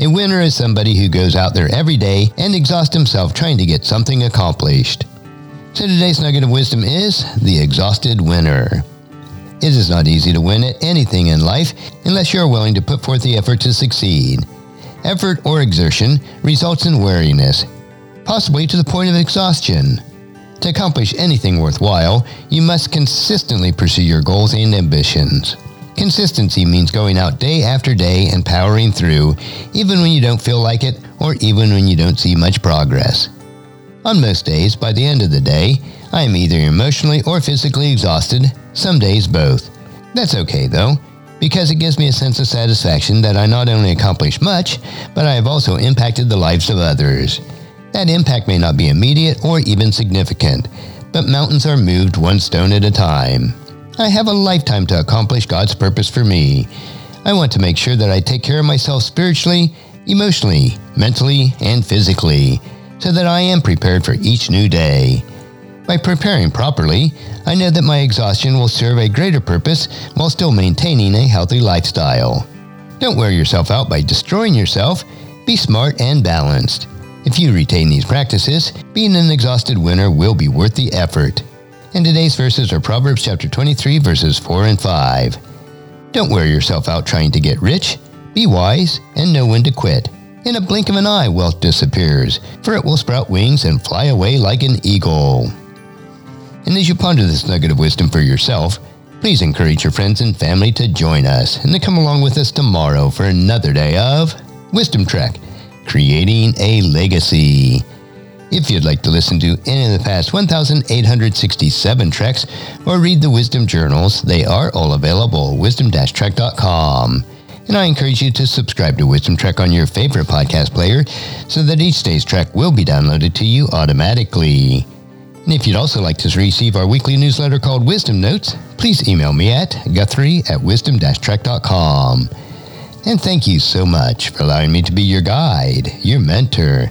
a winner is somebody who goes out there every day and exhausts himself trying to get something accomplished. So today's nugget of wisdom is the exhausted winner. It is not easy to win at anything in life unless you are willing to put forth the effort to succeed. Effort or exertion results in weariness, possibly to the point of exhaustion. To accomplish anything worthwhile, you must consistently pursue your goals and ambitions. Consistency means going out day after day and powering through, even when you don't feel like it or even when you don't see much progress. On most days, by the end of the day, I am either emotionally or physically exhausted, some days both. That's okay though, because it gives me a sense of satisfaction that I not only accomplished much, but I have also impacted the lives of others. That impact may not be immediate or even significant, but mountains are moved one stone at a time. I have a lifetime to accomplish God's purpose for me. I want to make sure that I take care of myself spiritually, emotionally, mentally, and physically, so that I am prepared for each new day. By preparing properly, I know that my exhaustion will serve a greater purpose while still maintaining a healthy lifestyle. Don't wear yourself out by destroying yourself. Be smart and balanced. If you retain these practices, being an exhausted winner will be worth the effort. And today's verses are Proverbs chapter 23, verses 4 and 5. Don't wear yourself out trying to get rich. Be wise and know when to quit. In a blink of an eye, wealth disappears, for it will sprout wings and fly away like an eagle. And as you ponder this nugget of wisdom for yourself, please encourage your friends and family to join us and to come along with us tomorrow for another day of Wisdom Trek, creating a legacy. If you'd like to listen to any of the past 1,867 treks or read the Wisdom Journals, they are all available at wisdom-trek.com. And I encourage you to subscribe to Wisdom Trek on your favorite podcast player so that each day's trek will be downloaded to you automatically. And if you'd also like to receive our weekly newsletter called Wisdom Notes, please email me at guthrie at wisdom-trek.com. And thank you so much for allowing me to be your guide, your mentor,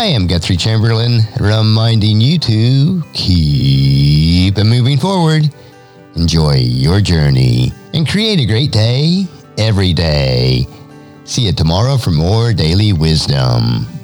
I am Guthrie Chamberlain, reminding you to keep moving forward, enjoy your journey, and create a great day every day. See you tomorrow for more daily wisdom.